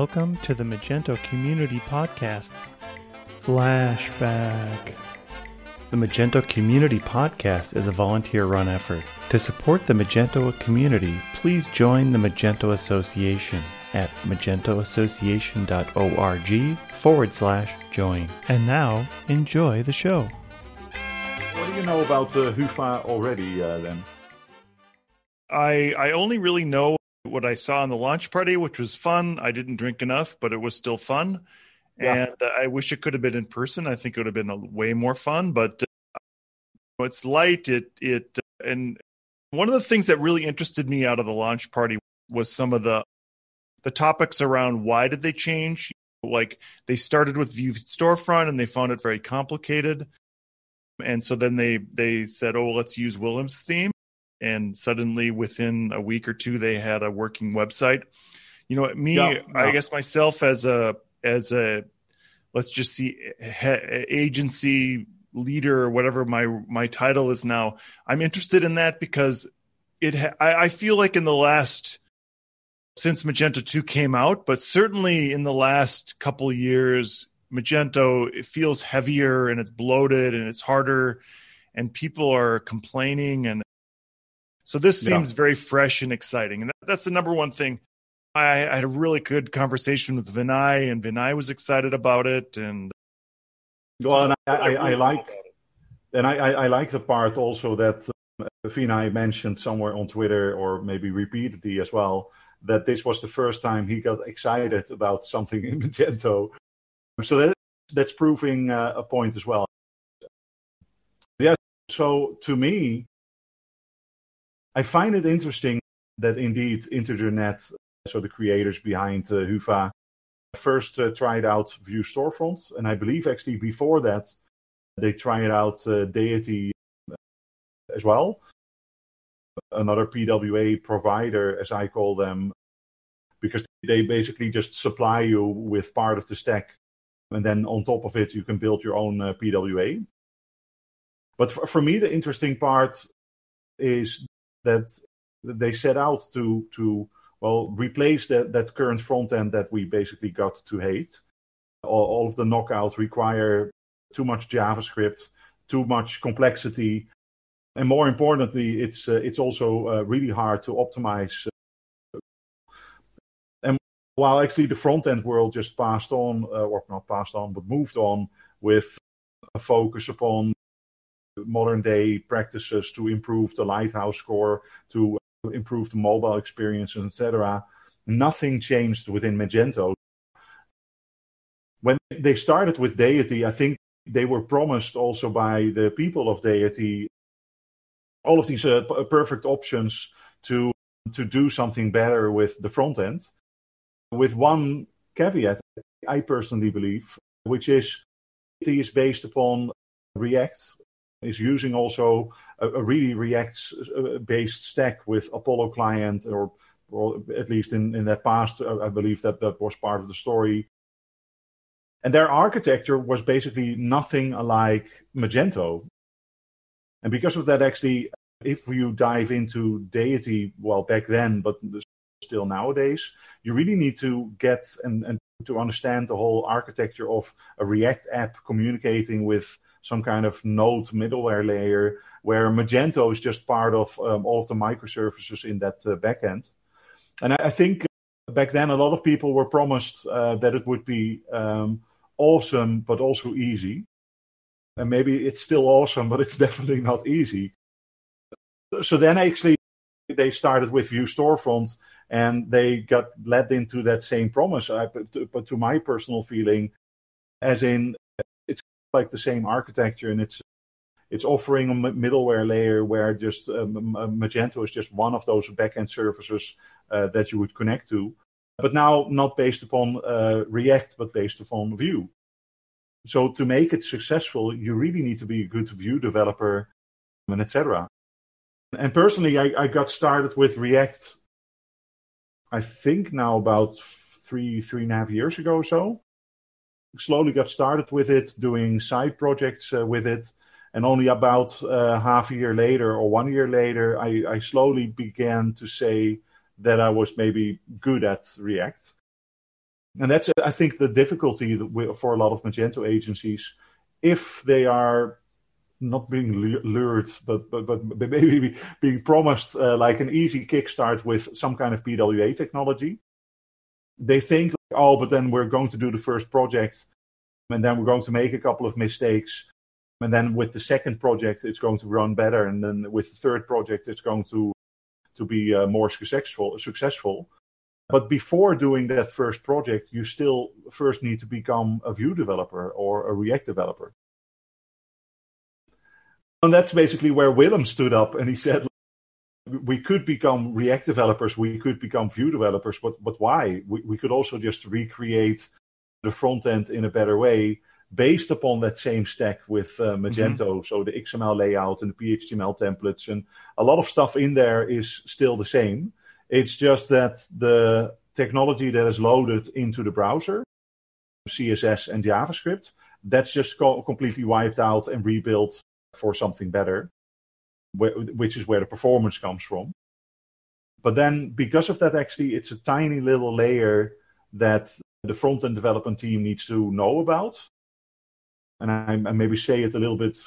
Welcome to the Magento Community Podcast. Flashback. The Magento Community Podcast is a volunteer run effort. To support the Magento community, please join the Magento Association at magentoassociation.org forward slash join. And now, enjoy the show. What do you know about uh, Hyvä already uh, then? I I only really know what I saw in the launch party, which was fun. I didn't drink enough, but it was still fun. Yeah. And uh, I wish it could have been in person. I think it would have been a, way more fun. But uh, it's light. It it and one of the things that really interested me out of the launch party was some of the the topics around why did they change. Like they started with Vue storefront and they found it very complicated, and so then they they said, "Oh, let's use Willem's theme." And suddenly within a week or two they had a working website. You know me Yeah, i guess myself as a as a let's just see he, agency leader or whatever my my title is now i'm interested in that because it ha- I, I feel like in the last since magento 2 came out but certainly in the last couple years magento it feels heavier and it's bloated and it's harder and people are complaining and so this Yeah. seems very fresh and exciting, and that, that's the number one thing. I, I had a really good conversation with Vinay, and Vinay was excited about it. And Well, and I, I, really I like and I, I, I like the part also that uh, Vinay mentioned somewhere on Twitter or maybe repeatedly as well that this was the first time he got excited about something in Magento. So that that's proving uh, a point as well. Yeah. So to me, I find it interesting that indeed IntegerNet, so the creators behind uh, Hyvä, first uh, tried out Vue Storefront, and I believe actually before that they tried out uh, Deity uh, as well, another PWA provider, as I call them, because they basically just supply you with part of the stack, and then on top of it you can build your own uh, PWA. But for, for me, the interesting part is that they set out to to well replace that that current front end that we basically got to hate. All, all of the knockouts require too much JavaScript, too much complexity, and more importantly, it's uh, it's also uh, really hard to optimize. And while actually the front end world just passed on, uh, or not passed on, but moved on with a focus upon modern day practices to improve the lighthouse score, to improve the mobile experience, etc. Nothing changed within Magento. When they started with Deity, I think they were promised also by the people of Deity all of these uh, perfect options to to do something better with the front end. With one caveat, I personally believe, which is it is based upon React, is using also a, a really React based stack with Apollo client, or, or at least in, in that past, uh, I believe that that was part of the story. And their architecture was basically nothing alike Magento. And because of that, actually, if you dive into Deity, well, back then, but still nowadays, you really need to get and, and to understand the whole architecture of a React app communicating with some kind of node middleware layer where Magento is just part of um, all of the microservices in that uh, backend. And I, I think back then a lot of people were promised uh, that it would be um, awesome, but also easy. And maybe it's still awesome, but it's definitely not easy. So then actually they started with Vue Storefront and they got led into that same promise. I, but, to, but to my personal feeling, as in like the same architecture and it's it's offering a middleware layer where just um, Magento is just one of those backend services uh, that you would connect to, but now not based upon uh, React, but based upon Vue. So to make it successful, you really need to be a good Vue developer, and etc. And personally, I, I got started with React. I think now about three three and a half years ago or so. Slowly got started with it, doing side projects uh, with it, and only about uh, half a year later or one year later, I, I slowly began to say that I was maybe good at React. And that's, I think, the difficulty for a lot of Magento agencies. If they are not being lured, but but, but maybe being promised uh, like an easy kickstart with some kind of PWA technology. They think, oh, but then we're going to do the first project, and then we're going to make a couple of mistakes, and then with the second project, it's going to run better, and then with the third project, it's going to to be uh, more successful. Successful. But before doing that first project, you still first need to become a Vue developer or a React developer. And that's basically where Willem stood up and he said, we could become React developers, we could become Vue developers, but, but why? We, we could also just recreate the front end in a better way based upon that same stack with uh, Magento. Mm-hmm. So the XML layout and the PHTML templates and a lot of stuff in there is still the same. It's just that the technology that is loaded into the browser, CSS and JavaScript, that's just co- completely wiped out and rebuilt for something better, which is where the performance comes from. But then, because of that, actually, it's a tiny little layer that the front end development team needs to know about. And I, I maybe say it a little bit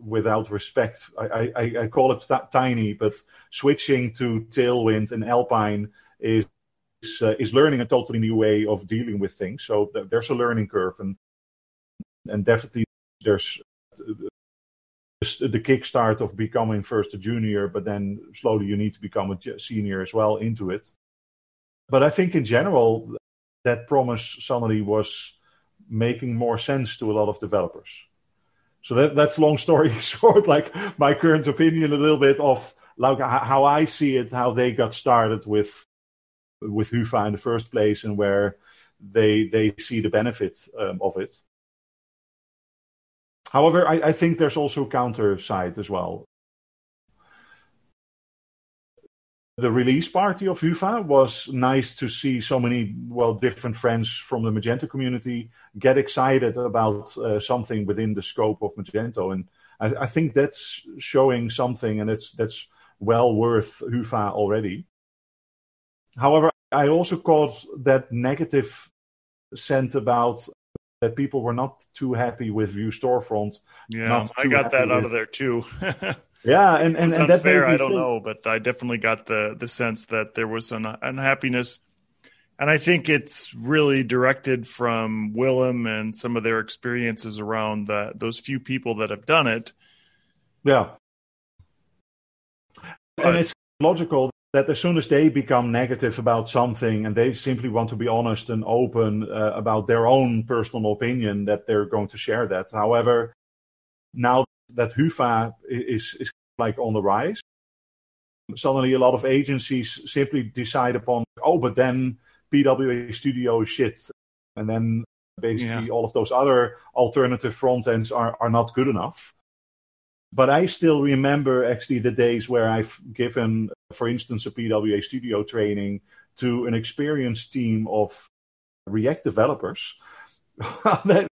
without respect. I, I, I call it t- tiny, but switching to Tailwind and Alpine is is, uh, is, learning a totally new way of dealing with things. So th- there's a learning curve, and and definitely there's the kickstart of becoming first a junior, but then slowly you need to become a senior as well into it. But I think in general, that promise suddenly was making more sense to a lot of developers. So that, that's long story short, like my current opinion a little bit of like how I see it, how they got started with with Hyvä in the first place, and where they they see the benefit um, of it. However, I, I think there's also a counter side as well. the release party of Hyvä was nice to see so many well different friends from the Magento community get excited about uh, something within the scope of Magento, and I, I, think that's showing something, and it's that's well worth Hyvä already. However, I also caught that negative scent about that people were not too happy with Vue Storefront. Yeah, I got that out with... of there too. yeah, and and, and that fair. I don't think... know, but I definitely got the the sense that there was an unhappiness, and I think it's really directed from Willem and some of their experiences around the, those few people that have done it. Yeah, but... and it's logical that as soon as they become negative about something and they simply want to be honest and open uh, about their own personal opinion, that they're going to share that. However, now that Hyvä is, is like on the rise, suddenly a lot of agencies simply decide upon, oh, but then PWA Studio is shit. And then basically yeah. all of those other alternative front ends are, are not good enough but I still remember actually the days where I've given, for instance, a PWA Studio training to an experienced team of React developers. that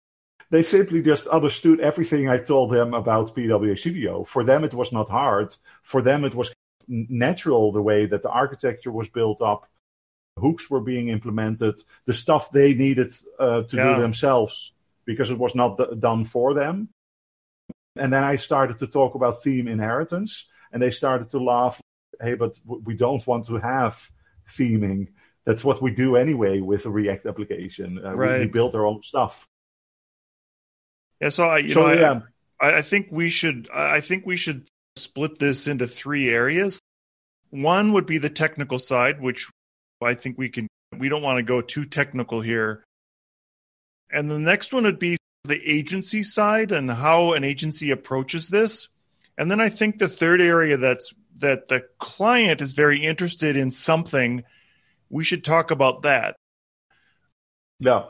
they simply just understood everything I told them about PWA Studio. For them, it was not hard. For them, it was natural the way that the architecture was built up, hooks were being implemented, the stuff they needed uh, to yeah. do themselves because it was not d- done for them and then I started to talk about theme inheritance, and they started to laugh. Hey, but we don't want to have theming. That's what we do anyway with a React application. Uh, right. we, we, build our own stuff. Yeah. So I, you so, know, yeah. I, I think we should. I think we should split this into three areas. One would be the technical side, which I think we can. We don't want to go too technical here. And the next one would be the agency side and how an agency approaches this. And then I think the third area that's that the client is very interested in something, we should talk about that. Yeah.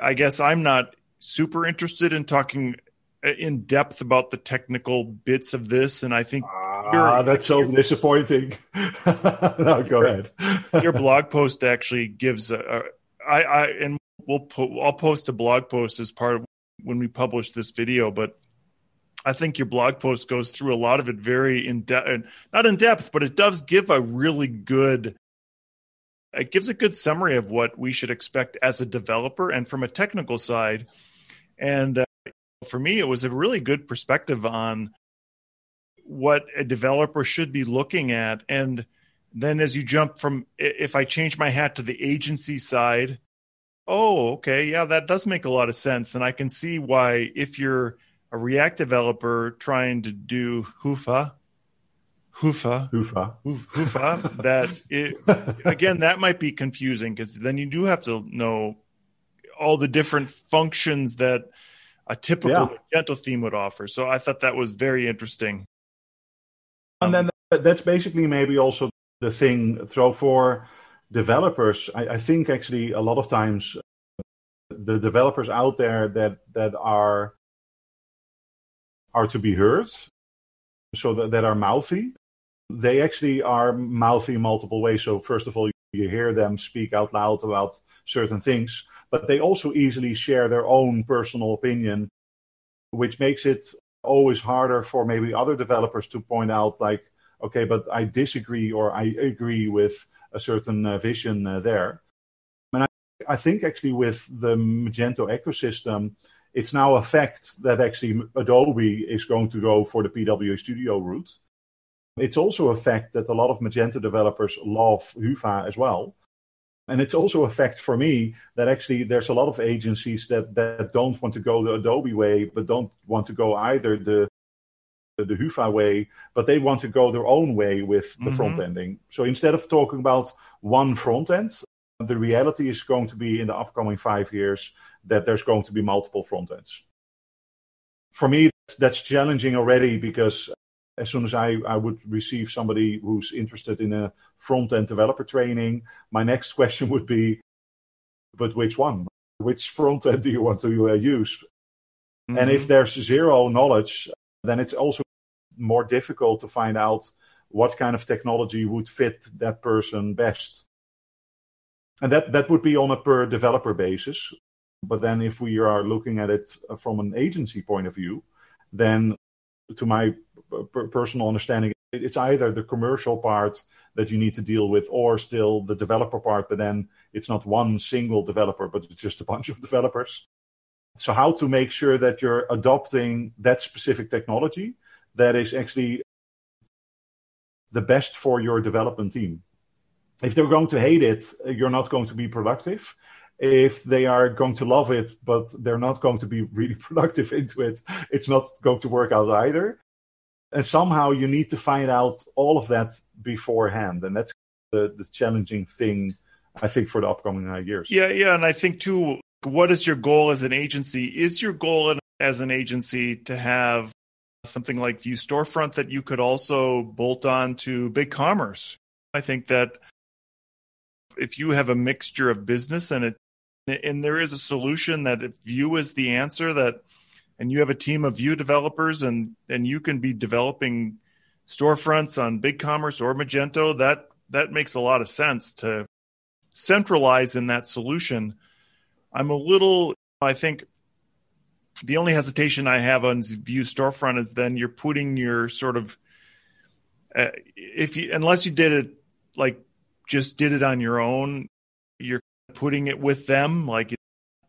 I guess I'm not super interested in talking in depth about the technical bits of this, and I think ah, that's so disappointing. no, go ahead. your blog post actually gives a, a I, I and we'll po- I'll post a blog post as part of when we publish this video, but I think your blog post goes through a lot of it very in depth, not in depth, but it does give a really good it gives a good summary of what we should expect as a developer and from a technical side. And uh, for me, it was a really good perspective on what a developer should be looking at. And then as you jump from, if I change my hat to the agency side, oh, okay, yeah, that does make a lot of sense. And I can see why if you're a React developer trying to do Hyvä, Hyvä, Hyvä, Hyvä, that it, again, that might be confusing because then you do have to know all the different functions that a typical yeah. Magento theme would offer. So I thought that was very interesting. And then that's basically maybe also the thing. Throw for developers. I, I think actually a lot of times uh, the developers out there that that are are to be heard, so that, that are mouthy, they actually are mouthy multiple ways. So first of all, you hear them speak out loud about certain things, but they also easily share their own personal opinion, which makes it always harder for maybe other developers to point out like, okay, but I disagree or I agree with a certain uh, vision uh, there. And I, I think actually with the Magento ecosystem, it's now a fact that actually Adobe is going to go for the PWA Studio route. It's also a fact that a lot of Magento developers love Hyvä as well. And it's also a fact for me that actually there's a lot of agencies that, that don't want to go the Adobe way, but don't want to go either the the Hyvä way, but they want to go their own way with the mm-hmm. front ending. So instead of talking about one front end, the reality is going to be in the upcoming five years that there's going to be multiple front ends. For me, that's challenging already because as soon as I, I would receive somebody who's interested in a front end developer training, my next question would be, but which one? Which front end do you want to uh, use? Mm-hmm. And if mm-hmm. there's zero knowledge, then it's also more difficult to find out what kind of technology would fit that person best. And that, that would be on a per developer basis. But then if we are looking at it from an agency point of view, then to my personal understanding, it's either the commercial part that you need to deal with or still the developer part, but then it's not one single developer, but it's just a bunch of developers. So how to make sure that you're adopting that specific technology that is actually the best for your development team. If they're going to hate it, you're not going to be productive. If they are going to love it, but they're not going to be really productive into it, it's not going to work out either. And somehow you need to find out all of that beforehand. And that's the, the challenging thing, I think, for the upcoming uh, years. Yeah, yeah. And I think, too, what is your goal as an agency? Is your goal as an agency to have something like Vue Storefront that you could also bolt on to Big Commerce? I think that if you have a mixture of business and it and there is a solution that if Vue is the answer that and you have a team of Vue developers and and you can be developing storefronts on Big Commerce or Magento, that that makes a lot of sense to centralize in that solution. I'm a little I think the only hesitation I have on Vue Storefront is then you're putting your sort of uh, if you unless you did it like just did it on your own, you're putting it with them. Like it,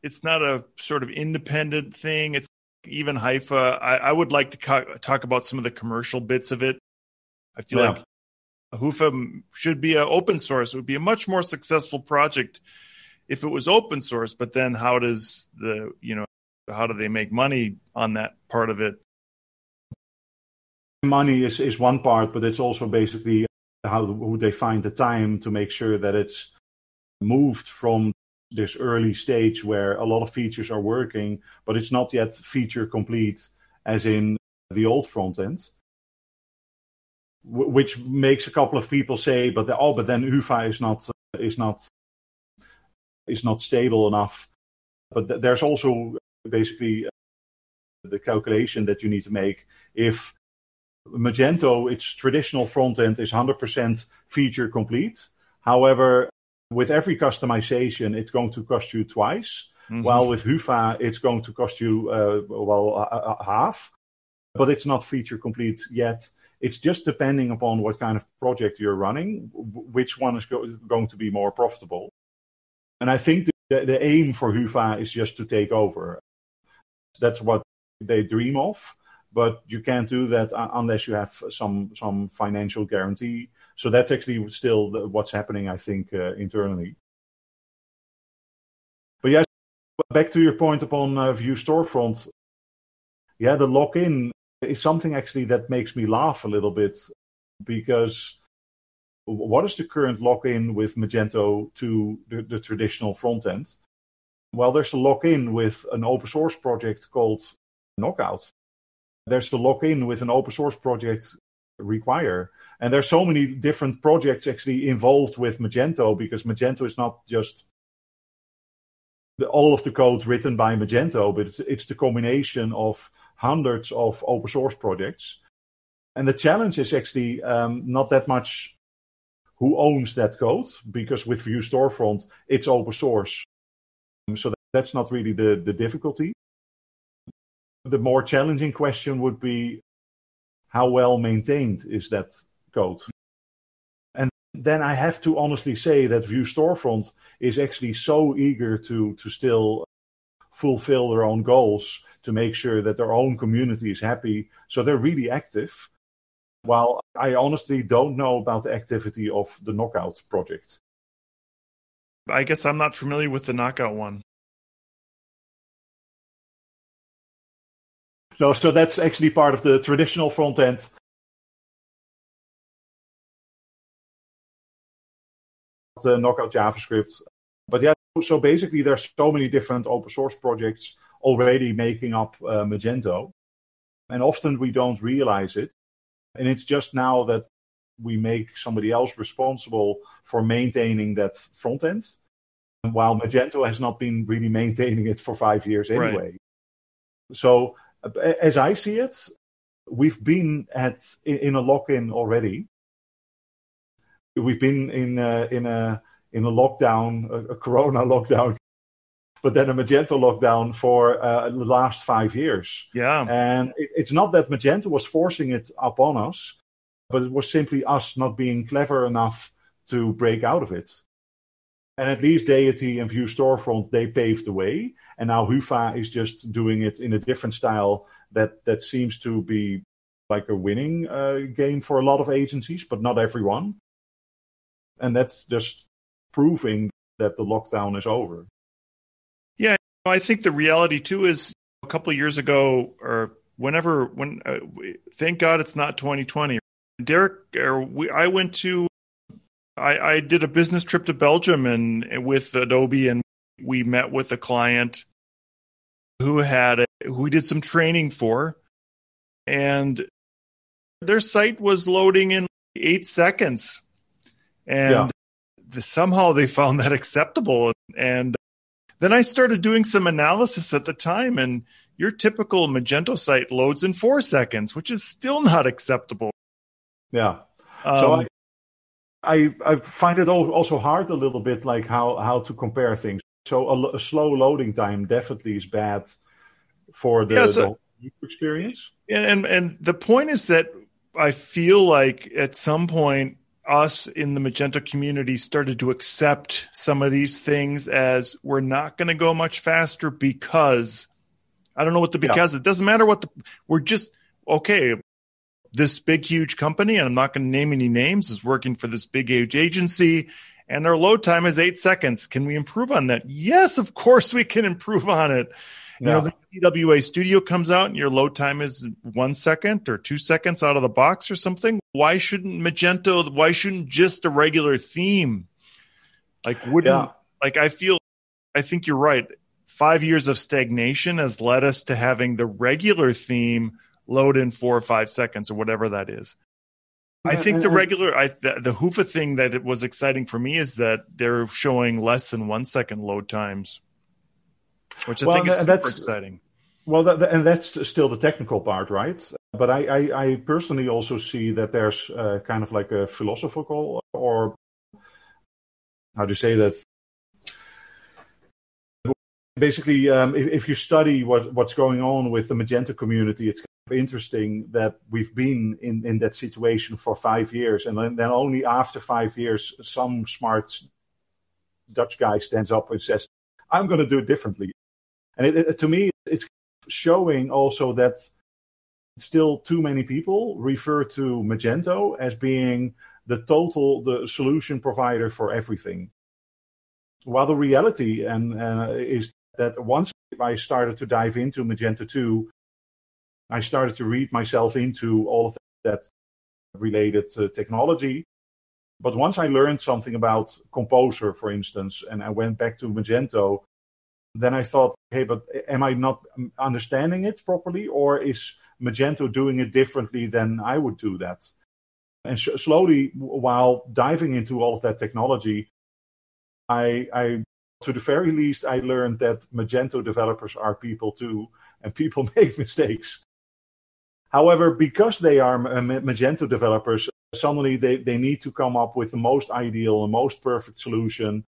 it's not a sort of independent thing. It's even Hyvä. I, I would like to co- talk about some of the commercial bits of it. I feel yeah. like Hyvä should be an open source. It would be a much more successful project if it was open source. But then, how does the you know how do they make money on that part of it? Money is, is one part, but it's also basically how would they find the time to make sure that it's moved from this early stage where a lot of features are working, but it's not yet feature complete, as in the old front end. Which makes a couple of people say, "But the, oh, but then Hyvä is not is not is not stable enough." But th- there's also basically uh, the calculation that you need to make if Magento, its traditional front end, is 100% feature complete. However, with every customization, it's going to cost you twice. Mm-hmm. While with Hyvä, it's going to cost you uh, well uh, half. but it's not feature complete yet. It's just depending upon what kind of project you're running, which one is go- going to be more profitable. And I think the, the aim for Hyvä is just to take over. That's what they dream of, but you can't do that unless you have some some financial guarantee. So that's actually still what's happening, I think, uh, internally. But yes, back to your point upon uh, Vue Storefront. Yeah, the lock-in is something actually that makes me laugh a little bit because what is the current lock-in with Magento to the, the traditional front end? Well, there's a lock-in with an open source project called Knockout. There's the lock-in with an open source project Require. And there's so many different projects actually involved with Magento because Magento is not just the, all of the code written by Magento, but it's, it's the combination of hundreds of open source projects. And the challenge is actually um, not that much who owns that code, because with Vue Storefront, it's open source. So that's not really the, the difficulty. The more challenging question would be how well maintained is that code? And then I have to honestly say that Vue Storefront is actually so eager to, to still fulfill their own goals to make sure that their own community is happy. So they're really active. While I honestly don't know about the activity of the Knockout project. I guess I'm not familiar with the Knockout one. No, so that's actually part of the traditional front end. The Knockout JavaScript. But yeah, so basically there's so many different open source projects already making up uh, Magento. And often we don't realize it. And it's just now that we make somebody else responsible for maintaining that front end. While Magento has not been really maintaining it for five years anyway. Right. So, as I see it, we've been at in a lock-in already. We've been in a, in a in a lockdown, a, a Corona lockdown but then a Magento lockdown for uh, the last five years. Yeah. And it, it's not that Magento was forcing it upon us, but it was simply us not being clever enough to break out of it. And at least Deity and Vue Storefront, they paved the way. And now Hyvä is just doing it in a different style that, that seems to be like a winning uh, game for a lot of agencies, but not everyone. And that's just proving that the lockdown is over. I think the reality too is a couple of years ago or whenever when uh, thank God it's not 2020. Derek or we, I went to I, I did a business trip to Belgium and, and with Adobe and we met with a client who had a, who we did some training for and their site was loading in 8 seconds and yeah. the, somehow they found that acceptable and then I started doing some analysis at the time, and your typical Magento site loads in four seconds, which is still not acceptable. Yeah. Um, so I, I, I find it also hard a little bit, like how how to compare things. So a, a slow loading time definitely is bad for the, yeah, so, the experience. And and the point is that I feel like at some point us in the Magento community started to accept some of these things as we're not going to go much faster because I don't know what the because yeah. it doesn't matter what the we're just okay. This big huge company, and I'm not going to name any names, is working for this big huge agency, and their load time is eight seconds. Can we improve on that? Yes, of course we can improve on it. You know, the PWA Studio comes out and your load time is one second or two seconds out of the box or something. Why shouldn't Magento? Why shouldn't just a regular theme? Like, wouldn't yeah. like I feel? I think you're right. Five years of stagnation has led us to having the regular theme load in four or five seconds or whatever that is. I think the regular, I the, the Hyvä thing that it was exciting for me is that they're showing less than one second load times which I well, think is super exciting. Well, that, and that's still the technical part, right? But I, I, I personally also see that there's uh, kind of like a philosophical, or how do you say that? Basically, um, if, if, you study what, what's going on with the Magento community, it's interesting that we've been in, in that situation for five years, and then, only after five years, some smart Dutch guy stands up and says, "I'm going to do it differently." And it, it, to me, it's showing also that still too many people refer to Magento as being the total the solution provider for everything. While the reality and uh, is that once I started to dive into Magento 2, I started to read myself into all of that related uh, technology. But once I learned something about Composer, for instance, and I went back to Magento, then I thought, hey, but am I not understanding it properly, or is Magento doing it differently than I would do that? And sh- slowly, while diving into all of that technology, I, I, to the very least, I learned that Magento developers are people too, and people make mistakes. However, because they are Magento developers, suddenly they, they need to come up with the most ideal and most perfect solution.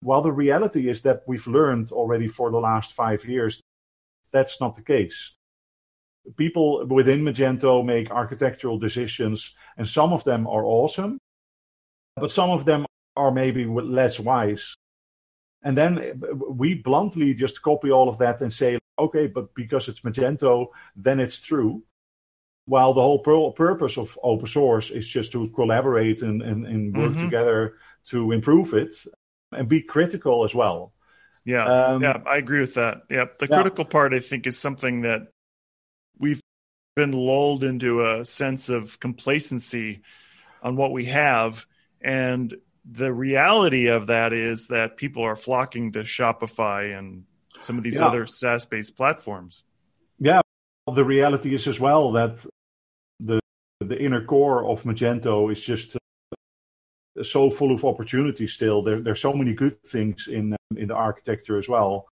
While the reality is that we've learned already for the last five years that's not the case. People within Magento make architectural decisions, and some of them are awesome, but some of them are maybe less wise. And then eh, we bluntly just copy all of that and say, okay, but because it's Magento, then it's true while the whole purpose of open source is just to collaborate and, and, and work mm-hmm. together to improve it and be critical as well. Yeah, um, yeah, I agree with that. Yeah, the yeah. critical part I think is something that we've been lulled into a sense of complacency on what we have, and the reality of that is that people are flocking to Shopify and some of these yeah. other SaaS-based platforms. Yeah, the reality is as well that the inner core of Magento is just uh, so full of opportunities still. There, there's so many good things in in the architecture as well.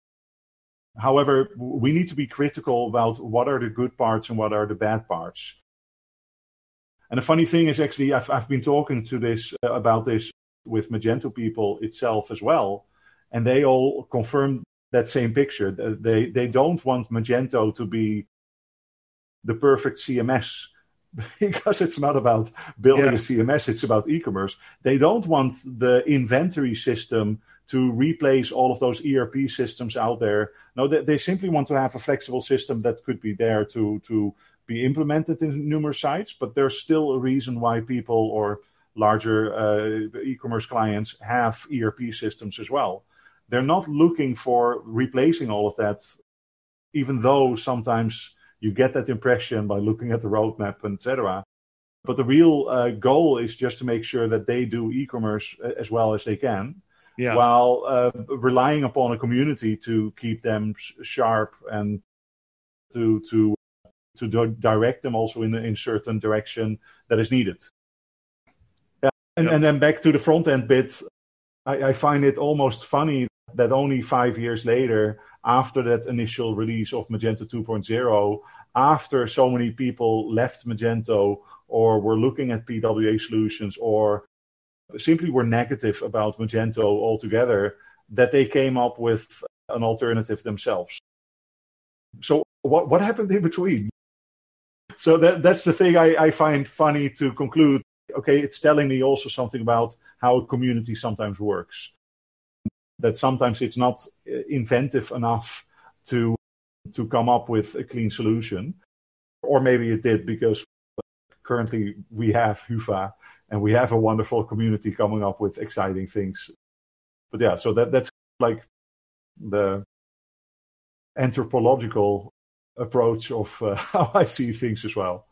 However, we need to be critical about what are the good parts and what are the bad parts. And the funny thing is, actually, I've I've been talking to this uh, about this with Magento people itself as well, and they all confirm that same picture. They they don't want Magento to be the perfect CMS because it's not about building yeah. a CMS, it's about e commerce. They don't want the inventory system to replace all of those ERP systems out there. No, they, they simply want to have a flexible system that could be there to, to be implemented in numerous sites, but there's still a reason why people or larger uh, e commerce clients have ERP systems as well. They're not looking for replacing all of that, even though sometimes you get that impression by looking at the roadmap, etc. But the real uh, goal is just to make sure that they do e-commerce uh, as well as they can, yeah. while uh, relying upon a community to keep them sharp and to to to direct them also in in certain direction that is needed. Yeah. And, and then back to the front end bit, I, I find it almost funny that only five years later, after that initial release of Magento 2.0, after so many people left Magento or were looking at PWA solutions or simply were negative about Magento altogether, that they came up with an alternative themselves. So what what happened in between? So that that's the thing I, I find funny to conclude. Okay, it's telling me also something about how a community sometimes works. That sometimes it's not inventive enough to to come up with a clean solution. Or maybe it did because currently we have Hyvä and we have a wonderful community coming up with exciting things. But yeah, so that that's like the anthropological approach of uh, how I see things as well.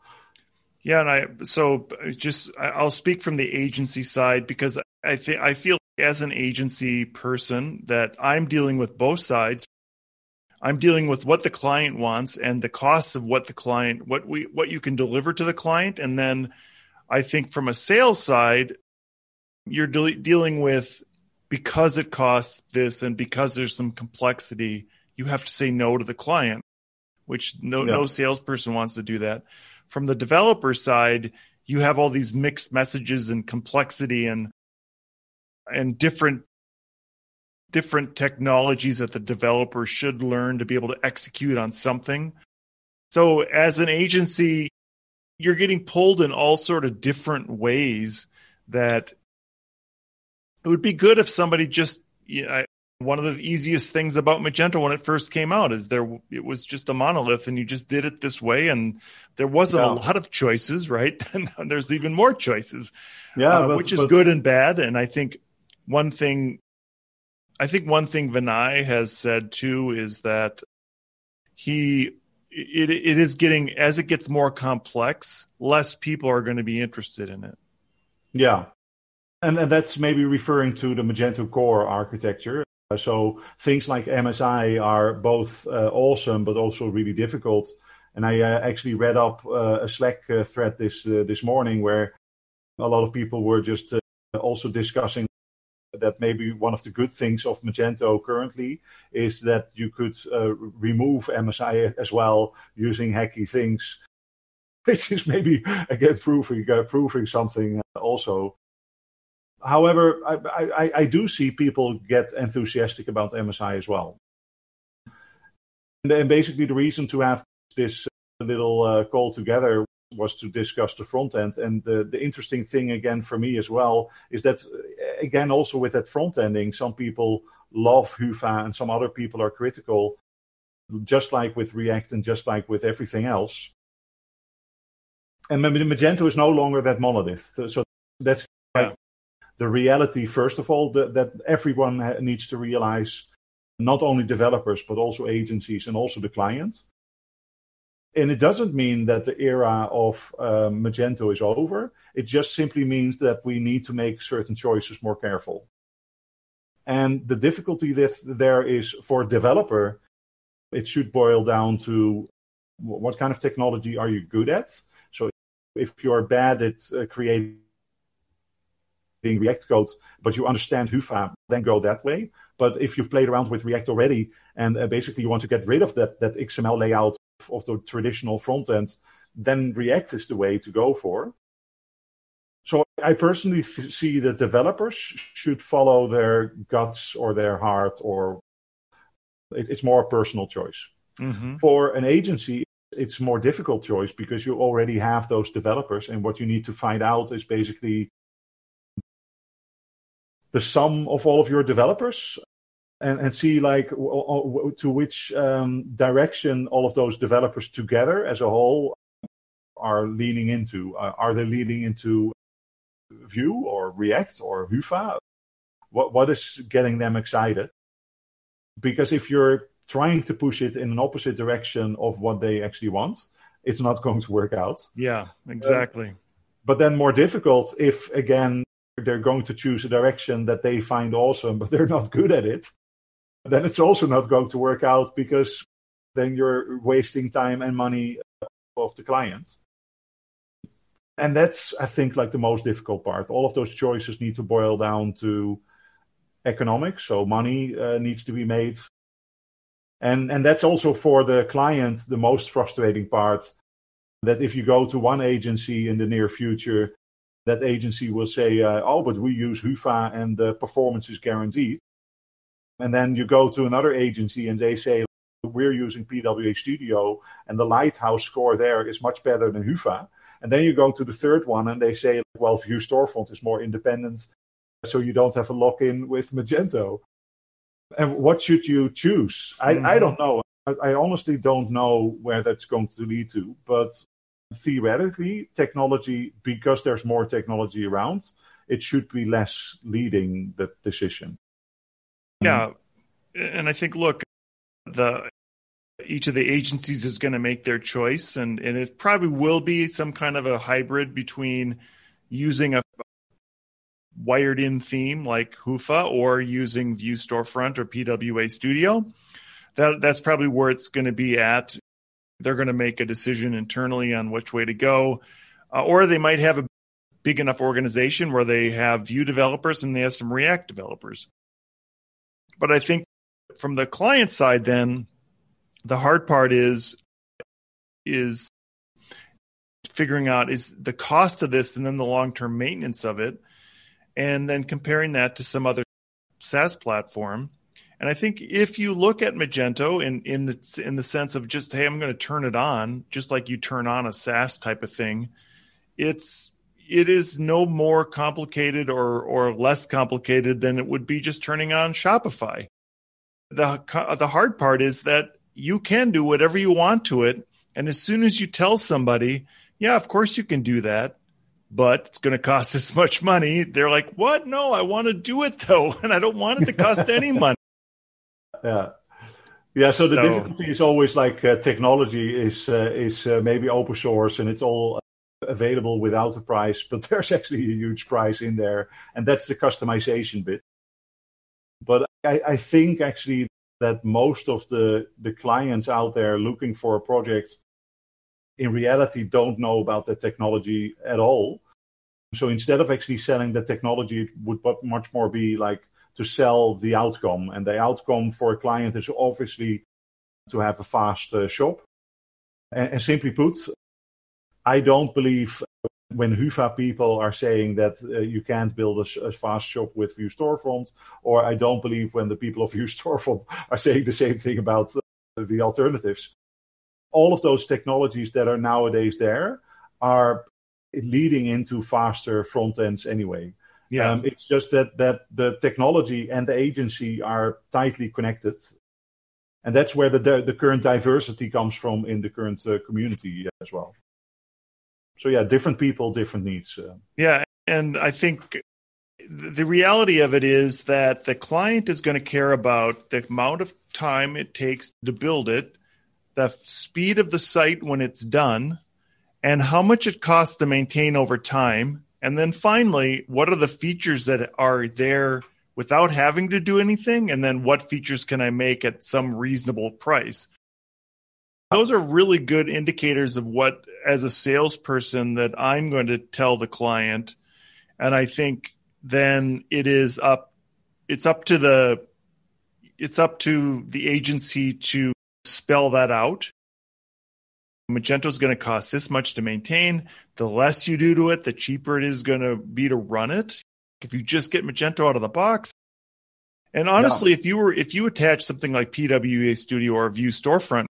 Yeah, and I so just I'll speak from the agency side because I think I feel as an agency person that I'm dealing with both sides. I'm dealing with what the client wants and the costs of what the client what we what you can deliver to the client. And then I think from a sales side you're de- dealing with because it costs this and because there's some complexity you have to say no to the client which no yeah. no salesperson wants to do that. From the developer side you have all these mixed messages and complexity and and different different technologies that the developer should learn to be able to execute on something. So as an agency, you're getting pulled in all sort of different ways that it would be good if somebody just you know, one of the easiest things about Magento when it first came out is there it was just a monolith and you just did it this way and there wasn't yeah. a lot of choices, right? and there's even more choices. Yeah, uh, but, which is but... good and bad and I think one thing I think one thing Vinay has said too is that he it it is getting as it gets more complex, less people are going to be interested in it. Yeah. And, and that's maybe referring to the Magento core architecture. So things like MSI are both uh, awesome, but also really difficult. And I uh, actually read up uh, a Slack uh, thread this uh, this morning where a lot of people were just uh, also discussing that maybe one of the good things of Magento currently is that you could uh, remove MSI as well using hacky things, which is maybe again proving uh, proving something uh, also however, I, I, I, do see people get enthusiastic about MSI as well. And, basically, the reason to have this little uh, call together was to discuss the front end. And the, the interesting thing, again, for me as well, is that, eh, again, also with that front ending, some people love Hyvä and some other people are critical, just like with React and just like with everything else. And Magento is no longer that monolith. So that's yeah the reality, first of all, that, that everyone needs to realize, not only developers, but also agencies and also the client. And it doesn't mean that the era of um, Magento is over. It just simply means that we need to make certain choices more careful. And the difficulty that there is for a developer, it should boil down to what kind of technology are you good at? So if you're bad at uh, creating React code, but you understand Hyvä, then go that way. But if you've played around with React already and uh, basically you want to get rid of that, that XML layout of the traditional front end, then React is the way to go for. So I personally see that developers should follow their guts or their heart, or it, it's more a personal choice. Mm-hmm. For an agency, it's more difficult choice because you already have those developers, and what you need to find out is basically the sum of all of your developers and, and see like to which um, direction all of those developers together as a whole are leaning into. Uh, are they leaning into Vue or React or Hyvä? What what is getting them excited? Because if you're trying to push it in an opposite direction of what they actually want, it's not going to work out. Yeah, exactly. Uh, but then more difficult if again they're going to choose a direction that they find awesome, but they're not good at it, then it's also not going to work out because then you're wasting time and money of the client. And that's, I think, like the most difficult part. All of those choices need to boil down to economics. So money uh, needs to be made. And, and that's also for the client the most frustrating part that if you go to one agency in the near future that agency will say, uh, oh, but we use Hyvä and the performance is guaranteed. And then you go to another agency and they say, we're using PWA Studio and the Lighthouse score there is much better than Hyvä. And then you go to the third one and they say, well, Vue Storefront is more independent, so you don't have a lock in with Magento. And what should you choose? I, mm-hmm. I don't know. I, I honestly don't know where that's going to lead to, but theoretically, technology, because there's more technology around, it should be less leading the decision. Yeah. And I think, look, the each of the agencies is going to make their choice and, and it probably will be some kind of a hybrid between using a wired in theme like Hyvä or using Vue Storefront or PWA Studio. That that's probably where it's going to be at they're going to make a decision internally on which way to go. Uh, or they might have a big enough organization where they have Vue developers and they have some React developers. But I think from the client side, then the hard part is is figuring out is the cost of this and then the long term maintenance of it, and then comparing that to some other SaaS platform. And I think if you look at Magento in in the, in the sense of just hey, I'm going to turn it on, just like you turn on a SaaS type of thing, it's it is no more complicated or or less complicated than it would be just turning on Shopify. The the hard part is that you can do whatever you want to it, and as soon as you tell somebody, yeah, of course you can do that, but it's going to cost this much money, they're like, "What? No, I want to do it though, and I don't want it to cost any money." Yeah. Yeah, so the so, difficulty is always like uh, technology is uh, is uh, maybe open source and it's all available without a price, but there's actually a huge price in there, and that's the customization bit. But I, I think actually that most of the the clients out there looking for a project in reality don't know about the technology at all. So instead of actually selling the technology, it would much more be like to sell the outcome. And the outcome for a client is obviously to have a fast uh, shop. And, and, simply put, I don't believe when Hyvä people are saying that uh, you can't build a, a, fast shop with Vue Storefront, or I don't believe when the people of Vue Storefront are saying the same thing about uh, the alternatives. All of those technologies that are nowadays there are leading into faster front ends anyway. Yeah. Um, it's just that that the technology and the agency are tightly connected, and that's where the the current diversity comes from in the current uh, community as well so yeah, different people, different needs. Uh. Yeah, and I think the reality of it is that the client is going to care about the amount of time it takes to build it, the speed of the site when it's done, and how much it costs to maintain over time. And then finally, what are the features that are there without having to do anything? And then what features can I make at some reasonable price? Those are really good indicators of what as a salesperson that i'm going to tell the client. And i think then it is up it's up to the it's up to the agency to spell that out. Magento is going to cost this much to maintain. The less you do to it the cheaper it is going to be to run it. If you just get magento out of the box. And honestly yeah. if you were if you attach something like pwa studio or vue storefront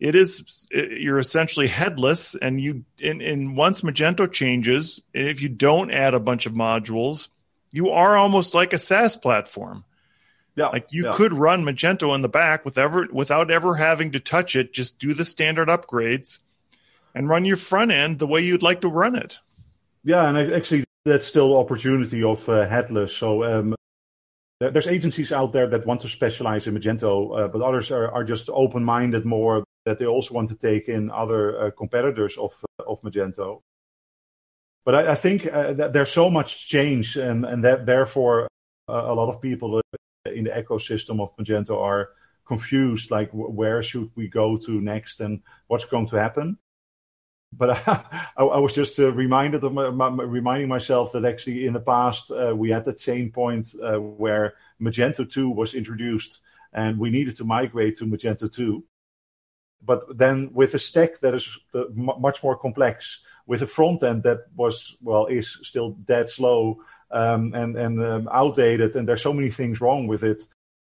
it is you're essentially headless and you in, in once magento changes and if you don't add a bunch of modules you are almost like a saas platform. Yeah, like you yeah. could run magento in the back with ever, without ever having to touch it. Just do the standard upgrades and run your front end the way you'd like to run it. Yeah and actually that's still the opportunity of uh, headless. So um, there's agencies out there that want to specialize in Magento, uh, but others are, are just open-minded more that they also want to take in other uh, competitors of uh, of Magento. But I, I think uh, that there's so much change, and and that therefore uh, a lot of people in the ecosystem of Magento are confused, like where should we go to next, and what's going to happen. But I, I was just uh, reminded of my, my, reminding myself that actually in the past uh, we had that same point where Magento 2 was introduced, and we needed to migrate to Magento 2 but then with a stack that is uh, much more complex, with a front end that was well is still dead slow um, and and um, outdated, and there's so many things wrong with it.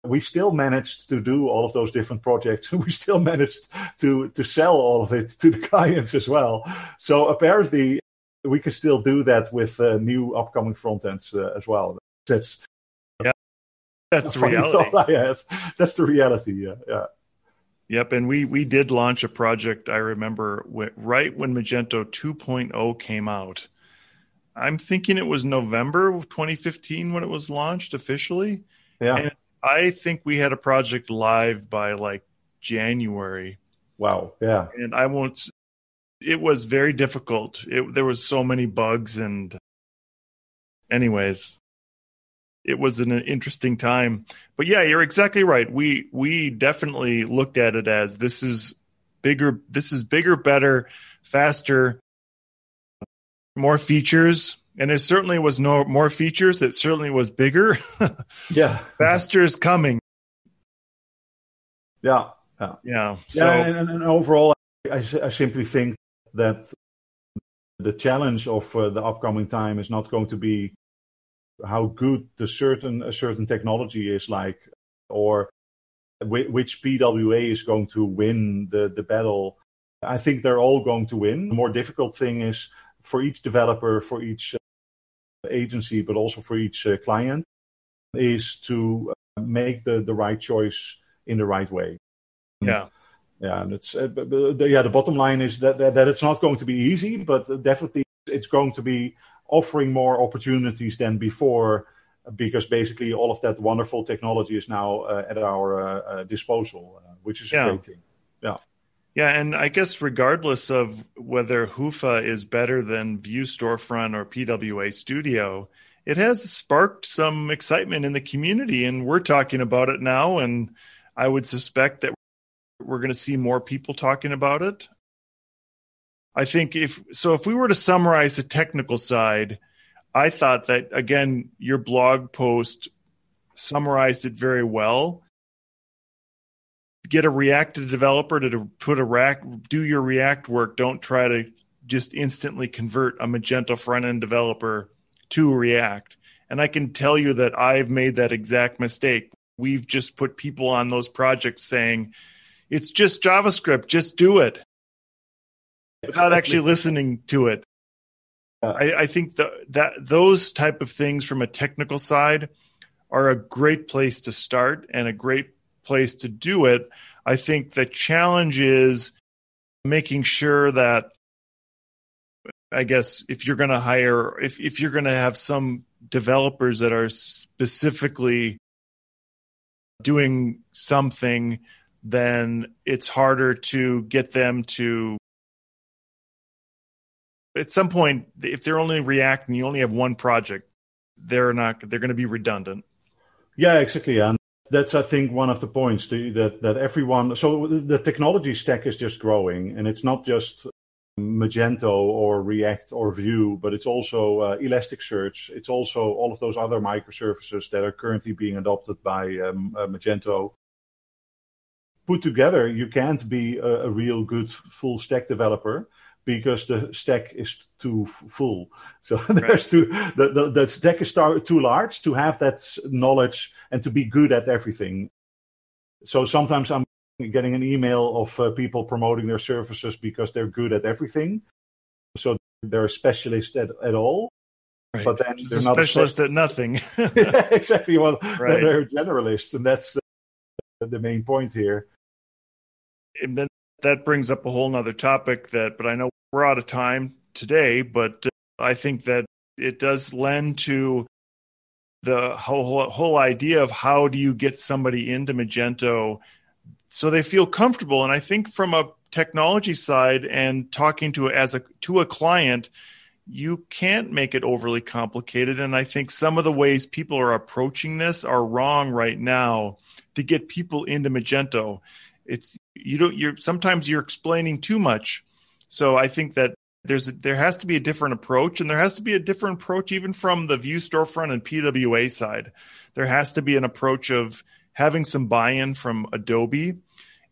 We still managed to do all of those different projects. we still managed to to sell all of it to the clients as well. So apparently, we can still do that with uh, new upcoming front ends uh, as well. That's yeah, that's reality. That's the reality. Yeah, yeah. Yep, and we we did launch a project. I remember right when Magento 2.0 came out. I'm thinking it was November of 2015 when it was launched officially. Yeah, and I think we had a project live by like January. Wow. Yeah, and I won't. It was very difficult. It, there was so many bugs and. Anyways, it was an interesting time. But yeah, you're exactly right. We we definitely looked at it as this is bigger this is bigger, better, faster, more features. And it certainly was no more features. It certainly was bigger. yeah. Faster is coming. Yeah. Yeah. Yeah. So, yeah and, and overall, I, I simply think that the challenge of uh, the upcoming time is not going to be how good the certain a certain technology is like or which PWA is going to win the, the battle. I think they're all going to win. The more difficult thing is for each developer, for each uh, agency, but also for each uh, client, is to uh, make the, the right choice in the right way. Yeah. Yeah, and it's uh, yeah. The bottom line is that, that, that it's not going to be easy, but definitely it's going to be offering more opportunities than before because basically all of that wonderful technology is now uh, at our uh, uh disposal, uh, which is yeah. a great thing. Yeah. Yeah, and I guess regardless of whether Hyvä is better than Vue Storefront or PWA Studio, it has sparked some excitement in the community, and we're talking about it now. And I would suspect that we're going to see more people talking about it. I think if so, if we were to summarize the technical side, I thought that again, your blog post summarized it very well. Get a React developer to put a rack, do your React work. Don't try to just instantly convert a Magento front end developer to React. And I can tell you that I've made that exact mistake. We've just put people on those projects saying, it's just JavaScript, just do it. Without actually listening to it. I, I think the, that those type of things from a technical side are a great place to start and a great place to do it. I think the challenge is making sure that I guess if you're going to hire if if you're going to have some developers that are specifically doing something then it's harder to get them to at some point, if they're only React and you only have one project, they're not they're going to be redundant. Yeah, exactly. And that's I think one of the points that that everyone. So the technology stack is just growing, and it's not just Magento or React or Vue, but it's also uh, Elasticsearch. It's also all of those other microservices that are currently being adopted by um, uh, Magento. Put together, you can't be a, a real good full stack developer because the stack is too full. So there's too the, the, the stack is too large to have that knowledge and to be good at everything. So sometimes I'm getting an email of uh, people promoting their services because they're good at everything. So they're a specialist at, at all. Right. But then they're not specialist at nothing. yeah, exactly. Well, right. they're generalists, and that's uh, the main point here. And then that brings up a whole nother topic that, but I know we're out of time today, but uh, I think that it does lend to the whole, whole idea of how do you get somebody into Magento so they feel comfortable. And I think from a technology side and talking to as a to a client, you can't make it overly complicated. And I think some of the ways people are approaching this are wrong right now to get people into Magento it's you don't you're sometimes you're explaining too much so i think that there's there has to be a different approach and there has to be a different approach even from the vue storefront and pwa side. There has to be an approach of having some buy-in from adobe.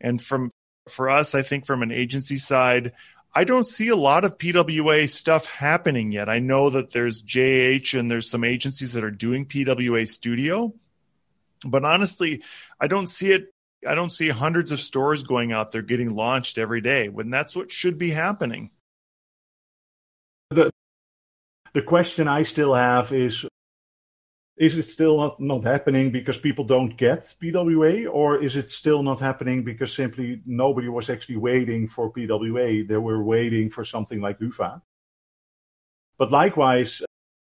And from for us i think from an agency side I don't see a lot of PWA stuff happening yet. I know that there's JH and there's some agencies that are doing PWA Studio, but honestly, I don't see it I don't see hundreds of stores going out there getting launched every day when that's what should be happening. The the question I still have is is it still not, not happening because people don't get PWA, or is it still not happening because simply nobody was actually waiting for PWA? They were waiting for something like Hyvä. But likewise,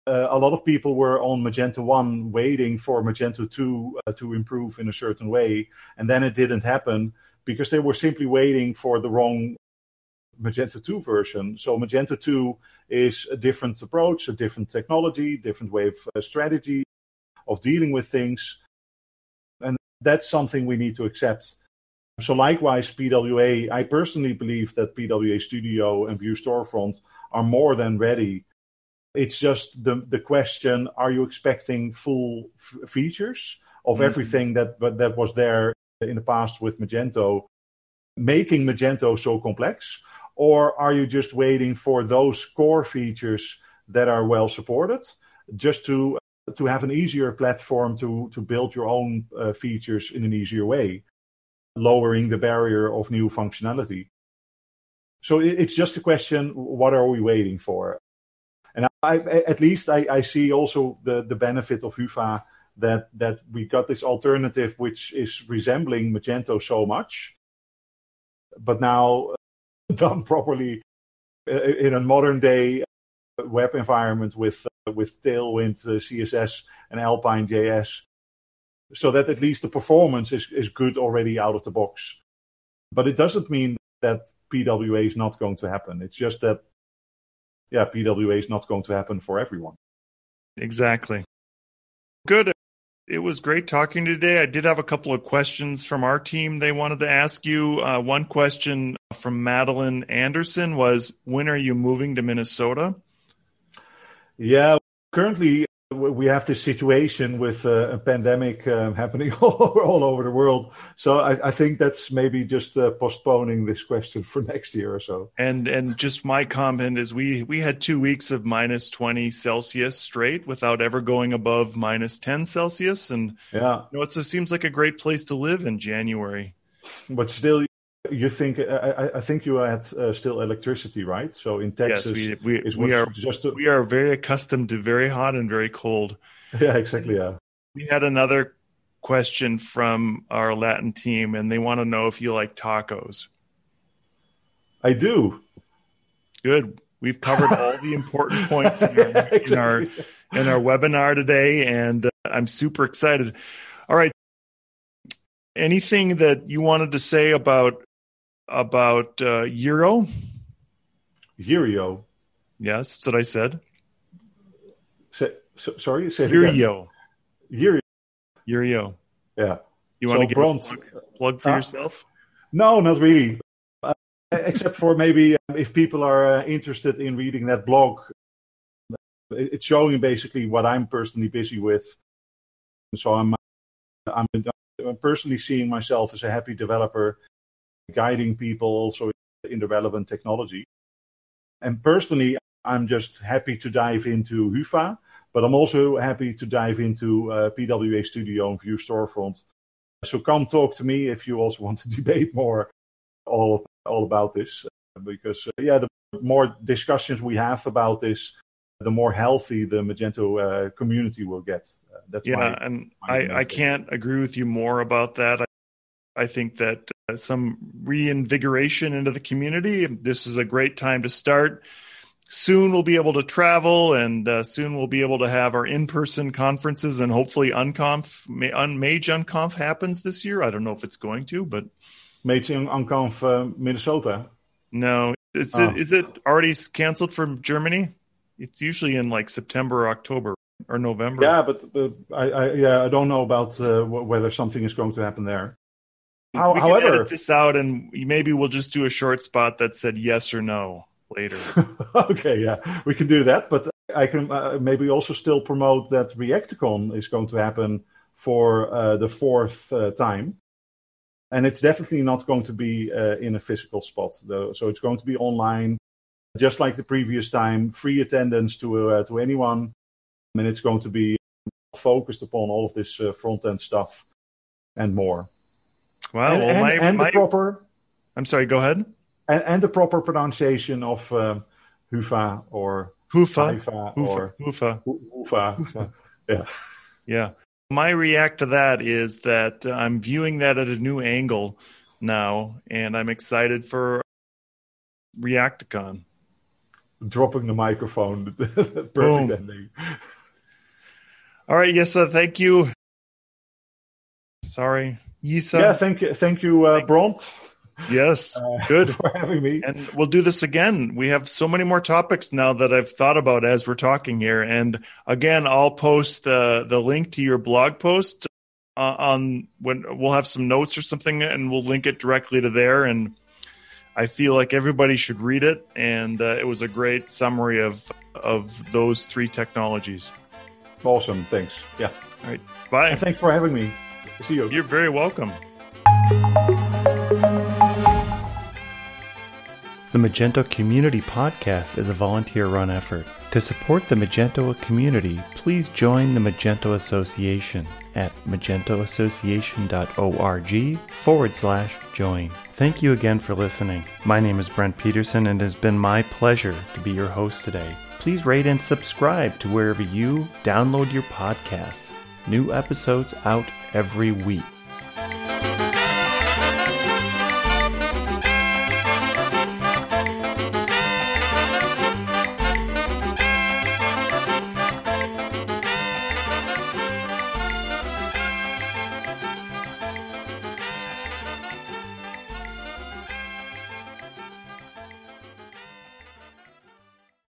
uh, a lot of people were on Magento 1 waiting for Magento 2 uh, to improve in a certain way. And then it didn't happen because they were simply waiting for the wrong Magento 2 version. So Magento 2 is a different approach, a different technology, different way of uh, strategy of dealing with things. And that's something we need to accept. So likewise, PWA, I personally believe that PWA Studio and Vue Storefront are more than ready it's just the the question: Are you expecting full f- features of mm-hmm. everything that that was there in the past with Magento, making Magento so complex, or are you just waiting for those core features that are well supported, just to to have an easier platform to, to build your own uh, features in an easier way, lowering the barrier of new functionality. So it's just a question what are we waiting for? And I, at least I, I see also the, the benefit of Hyvä that, that we got this alternative which is resembling Magento so much, but now done properly uh, in a modern day web environment with uh, with Tailwind uh, CSS and Alpine JS, so that at least the performance is is good already out of the box. But it doesn't mean that PWA is not going to happen. It's just that yeah, PWA is not going to happen for everyone. Exactly. Good. It was great talking today. I did have a couple of questions from our team they wanted to ask you. Uh, one question from Madeline Anderson was When are you moving to Minnesota? Yeah, currently we have this situation with uh, a pandemic uh, happening all over, all over, the world. So I, I think that's maybe just uh, postponing this question for next year or so. And and just my comment is we we had two weeks of minus twenty Celsius straight without ever going above minus ten Celsius, and yeah, you know, it seems like a great place to live in January. But still, you think I, I, think you had uh, still electricity, right? So in Texas, yes, we, we, we are just a... we are very accustomed to very hot and very cold. Yeah, exactly. Yeah. We had another question from our Latin team, and they want to know if you like tacos. I do. Good. We've covered all the important points in our, exactly. in our in our webinar today, and uh, I'm super excited. All right. Anything that you wanted to say about about uh, Yireo. Yireo. Yes, that's what I said. Say, so, sorry, say Yireo. Yireo. Yireo. Yeah. You want so to get a plug, plug for uh, yourself? No, not really. Uh, except for maybe um, if people are uh, interested in reading that blog, it's showing basically what I'm personally busy with. So I'm, I'm, I'm personally seeing myself as a happy developer guiding people also in the relevant technology. And personally, I'm just happy to dive into Hyvä, but I'm also happy to dive into uh, PWA Studio and Vue Storefront. So come talk to me if you also want to debate more all all about this, because uh, yeah, the more discussions we have about this, the more healthy the Magento uh, community will get. Uh, that's yeah, my, and my I, I can't agree with you more about that. I think that some reinvigoration into the community. This is a great time to start. Soon we'll be able to travel, and uh, soon we'll be able to have our in-person conferences, and hopefully Unconf, Un, Mage Unconf happens this year. I don't know if it's going to, but Mage Unconf uh, Minnesota. No, is, oh. it, is it already canceled from Germany? It's usually in like September or October or November. Yeah, but uh, I, I, yeah I don't know about uh, whether something is going to happen there. How, we however, edit this out and maybe we'll just do a short spot that said yes or no later. okay, yeah, we can do that. But I can uh, maybe also still promote that Reacticon is going to happen for uh, the fourth uh, time. And it's definitely not going to be uh, in a physical spot, though. So it's going to be online, just like the previous time, free attendance to uh, to anyone. And it's going to be focused upon all of this uh, front end stuff and more. Well, and, well and, my, and my, the proper. I'm sorry. Go ahead. And, and the proper pronunciation of uh, Hufa or Hufa, Hufa or Hufa, Hufa. Yeah. Yeah. My react to that is that I'm viewing that at a new angle now, and I'm excited for Reacticon. Dropping the microphone, perfect Boom. ending. All right, yes, uh, thank you. Sorry, Jisse. Yeah, thank you, thank you, uh, Bront. Yes, uh, good for having me. And we'll do this again. We have so many more topics now that I've thought about as we're talking here. And again, I'll post the the link to your blog post uh, on when we'll have some notes or something, and we'll link it directly to there. And I feel like everybody should read it. And uh, it was a great summary of of those three technologies. Awesome. Thanks. Yeah. All right. Bye. And thanks for having me. See you. You're very welcome. The Magento Community Podcast is a volunteer run effort. To support the Magento community, please join the Magento Association at magentoassociation.org forward slash join. Thank you again for listening. My name is Brent Peterson and it has been my pleasure to be your host today. Please rate and subscribe to wherever you download your podcasts. New episodes out every week.